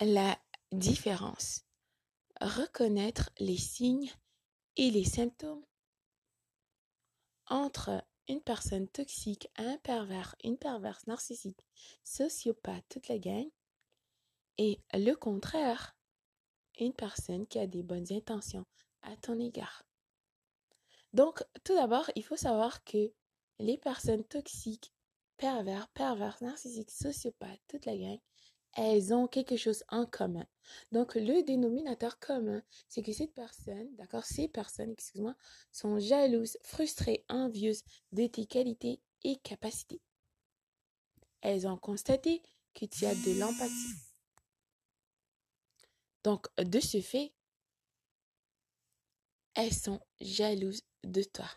la différence. Reconnaître les signes et les symptômes entre une personne toxique, un pervers, une perverse narcissique, sociopathe, toute la gang, et le contraire, une personne qui a des bonnes intentions à ton égard. Donc, tout d'abord, il faut savoir que les personnes toxiques, pervers, perverses, narcissiques, sociopathes, toute la gang, elles ont quelque chose en commun. Donc, le dénominateur commun, c'est que cette personne, d'accord, ces personnes, excuse-moi, sont jalouses, frustrées, envieuses de tes qualités et capacités. Elles ont constaté que tu as de l'empathie. Donc, de ce fait, elles sont jalouses de toi.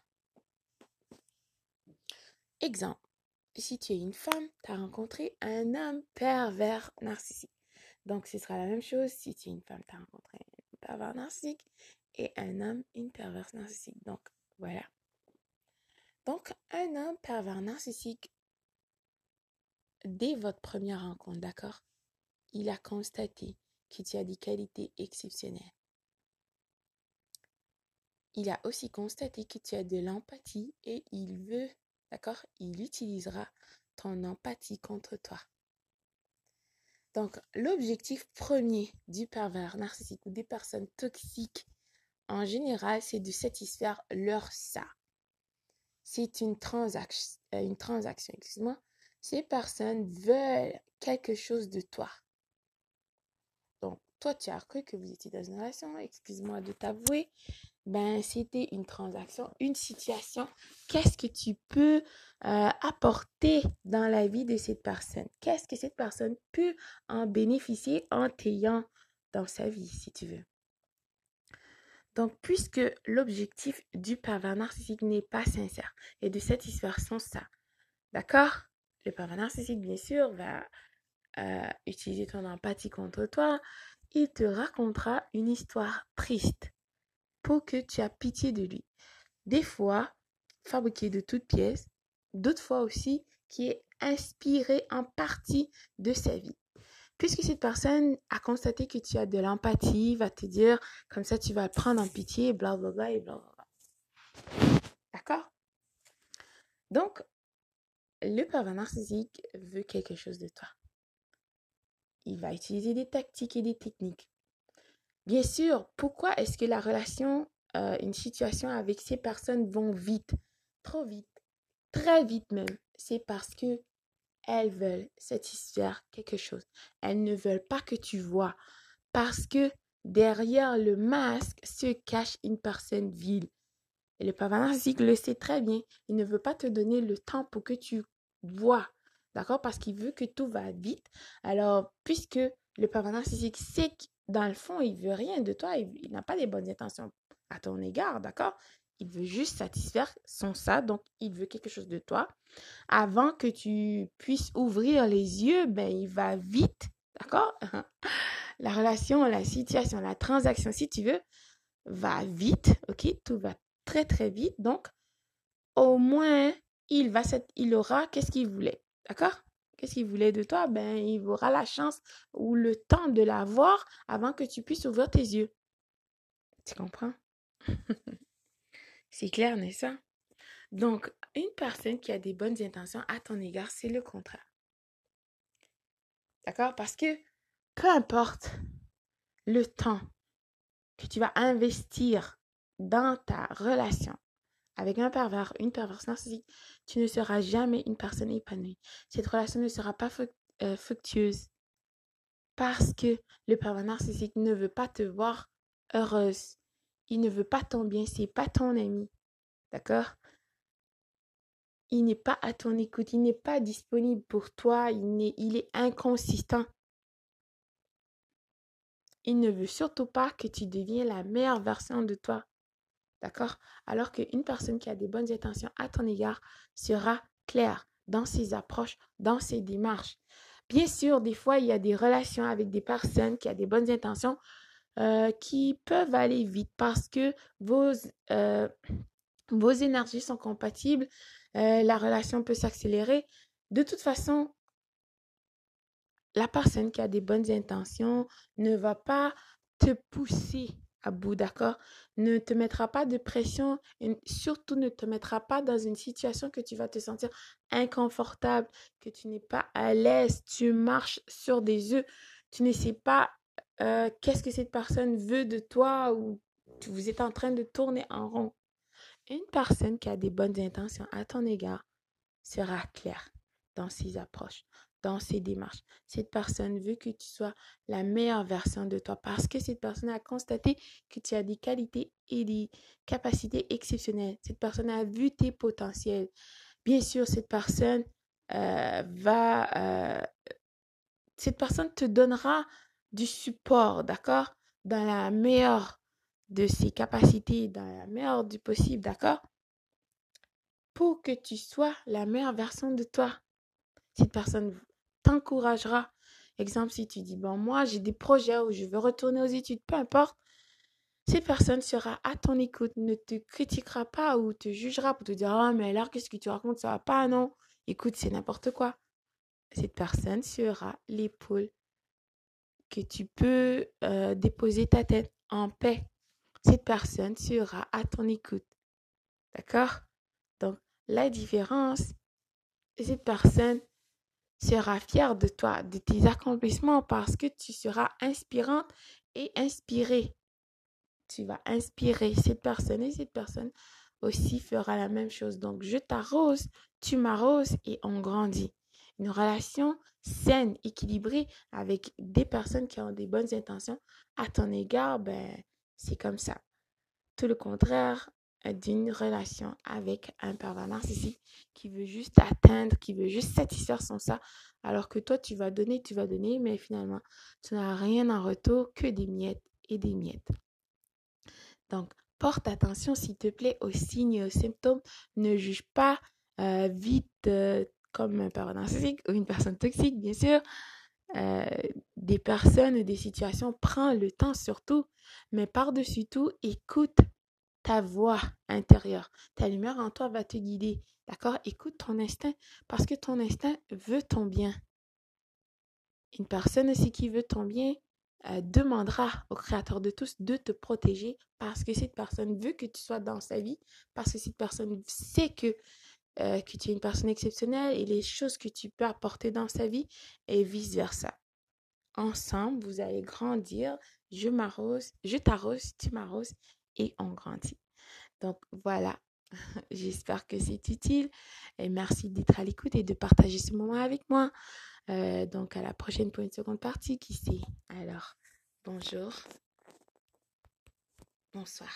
Exemple, si tu es une femme, tu as rencontré un homme pervers narcissique. Donc, ce sera la même chose si tu es une femme, tu as rencontré un pervers narcissique et un homme, une perverse narcissique. Donc, voilà. Donc, un homme pervers narcissique, dès votre première rencontre, d'accord, il a constaté que tu as des qualités exceptionnelles. Il a aussi constaté que tu as de l'empathie et il veut D'accord? Il utilisera ton empathie contre toi. Donc, l'objectif premier du pervers narcissique ou des personnes toxiques en général, c'est de satisfaire leur ça. C'est une, transaction, euh, une transaction, excuse-moi. Ces personnes veulent quelque chose de toi. Toi, tu as cru que vous étiez dans une relation, excuse-moi de t'avouer, ben, c'était une transaction, une situation. Qu'est-ce que tu peux euh, apporter dans la vie de cette personne? Qu'est-ce que cette personne peut en bénéficier en t'ayant dans sa vie, si tu veux? Donc, puisque l'objectif du pervers narcissique n'est pas sincère et de satisfaire son ça, d'accord? Le pervers narcissique, bien sûr, va euh, utiliser ton empathie contre toi. Il te racontera une histoire triste pour que tu as pitié de lui. Des fois, fabriqué de toutes pièces, d'autres fois aussi qui est inspiré en partie de sa vie. Puisque cette personne a constaté que tu as de l'empathie, va te dire, comme ça tu vas le prendre en pitié, blablabla et blablabla. D'accord? Donc, le pervers narcissique veut quelque chose de toi. Il va utiliser des tactiques et des techniques Bien sûr, pourquoi est-ce que la relation, euh, une situation avec ces personnes vont vite, trop vite, très vite même? C'est parce que elles veulent satisfaire quelque chose. Elles ne veulent pas que tu vois parce que derrière le masque se cache une personne vile. Et le pervers narcissique le sait très bien. Il ne veut pas te donner le temps pour que tu vois. D'accord? Parce qu'il veut que tout va vite. Alors, puisque le pervers narcissique sait dans le fond, il veut rien de toi. Il, n'a pas des bonnes intentions à ton égard, d'accord? Il veut juste satisfaire son ça, donc il veut quelque chose de toi. Avant que tu puisses ouvrir les yeux, ben il va vite, d'accord? la relation, la situation, la transaction, si tu veux, va vite, ok? Tout va très très vite. Donc, au moins, il il aura qu'est-ce qu'il voulait, d'accord? Qu'est-ce qu'il voulait de toi? Ben, il aura la chance ou le temps de l'avoir avant que tu puisses ouvrir tes yeux. Tu comprends? c'est clair, n'est-ce pas? Donc, une personne qui a des bonnes intentions à ton égard, c'est le contraire. D'accord? Parce que peu importe le temps que tu vas investir dans ta relation avec un pervers, une perverse narcissique, tu ne seras jamais une personne épanouie. Cette relation ne sera pas euh, fructueuse parce que le pervers narcissique ne veut pas te voir heureuse. Il ne veut pas ton bien, c'est pas ton ami. D'accord? Il n'est pas à ton écoute, il n'est pas disponible pour toi, il est, il est inconsistant. Il ne veut surtout pas que tu deviens la meilleure version de toi. D'accord? Alors qu'une personne qui a des bonnes intentions à ton égard sera claire dans ses approches, dans ses démarches. Bien sûr, des fois, il y a des relations avec des personnes qui ont des bonnes intentions euh, qui peuvent aller vite parce que vos, euh, énergies sont compatibles, euh, la relation peut s'accélérer. De toute façon, la personne qui a des bonnes intentions ne va pas te pousser à bout, d'accord? Ne te mettra pas de pression et surtout ne te mettra pas dans une situation que tu vas te sentir inconfortable, que tu n'es pas à l'aise, tu marches sur des œufs, tu ne sais pas qu'est-ce que cette personne veut de toi ou vous êtes en train de tourner en rond. Une personne qui a des bonnes intentions à ton égard sera claire dans ses approches, dans ses démarches. Cette personne veut que tu sois la meilleure version de toi parce que cette personne a constaté que tu as des qualités et des capacités exceptionnelles. Cette personne a vu tes potentiels. Bien sûr, cette personne euh, va... Euh, cette personne te donnera du support, d'accord? Dans la meilleure de ses capacités, dans la meilleure du possible, d'accord? Pour que tu sois la meilleure version de toi. Cette personne t'encouragera. Exemple, si tu dis, bon, moi, j'ai des projets où je veux retourner aux études, peu importe, cette personne sera à ton écoute, ne te critiquera pas ou te jugera pour te dire, oh, mais alors, qu'est-ce que tu racontes, ça va pas, non? Écoute, c'est n'importe quoi. Cette personne sera l'épaule que tu peux euh, déposer ta tête en paix. Cette personne sera à ton écoute. D'accord? Donc, la différence, cette personne sera fière de toi, de tes accomplissements parce que tu seras inspirante et inspirée. Tu vas inspirer cette personne et cette personne aussi fera la même chose. Donc, je t'arrose, tu m'arroses et on grandit. Une relation saine, équilibrée avec des personnes qui ont des bonnes intentions à ton égard, ben, c'est comme ça. Tout le contraire d'une relation avec un pervers narcissique qui veut juste atteindre, qui veut juste satisfaire son ça, alors que toi, tu vas donner, tu vas donner, mais finalement, tu n'as rien en retour que des miettes et des miettes. Donc, porte attention, s'il te plaît, aux signes et aux symptômes. Ne juge pas euh, vite euh, comme un pervers narcissique ou une personne toxique, bien sûr. Euh, des personnes, des situations, prends le temps surtout, mais par-dessus tout, écoute ta voix intérieure. Ta lumière en toi va te guider. D'accord? Écoute ton instinct parce que ton instinct veut ton bien. Une personne aussi qui veut ton bien euh, demandera au Créateur de tous de te protéger parce que cette personne veut que tu sois dans sa vie, parce que cette personne sait que, euh, que tu es une personne exceptionnelle et les choses que tu peux apporter dans sa vie et vice-versa. Ensemble, vous allez grandir. Je m'arrose, je t'arrose, tu m'arroses et on grandit. Donc voilà, j'espère que c'est utile et merci d'être à l'écoute et de partager ce moment avec moi. Euh, donc à la prochaine pour une seconde partie, qui sait Alors, bonjour, bonsoir.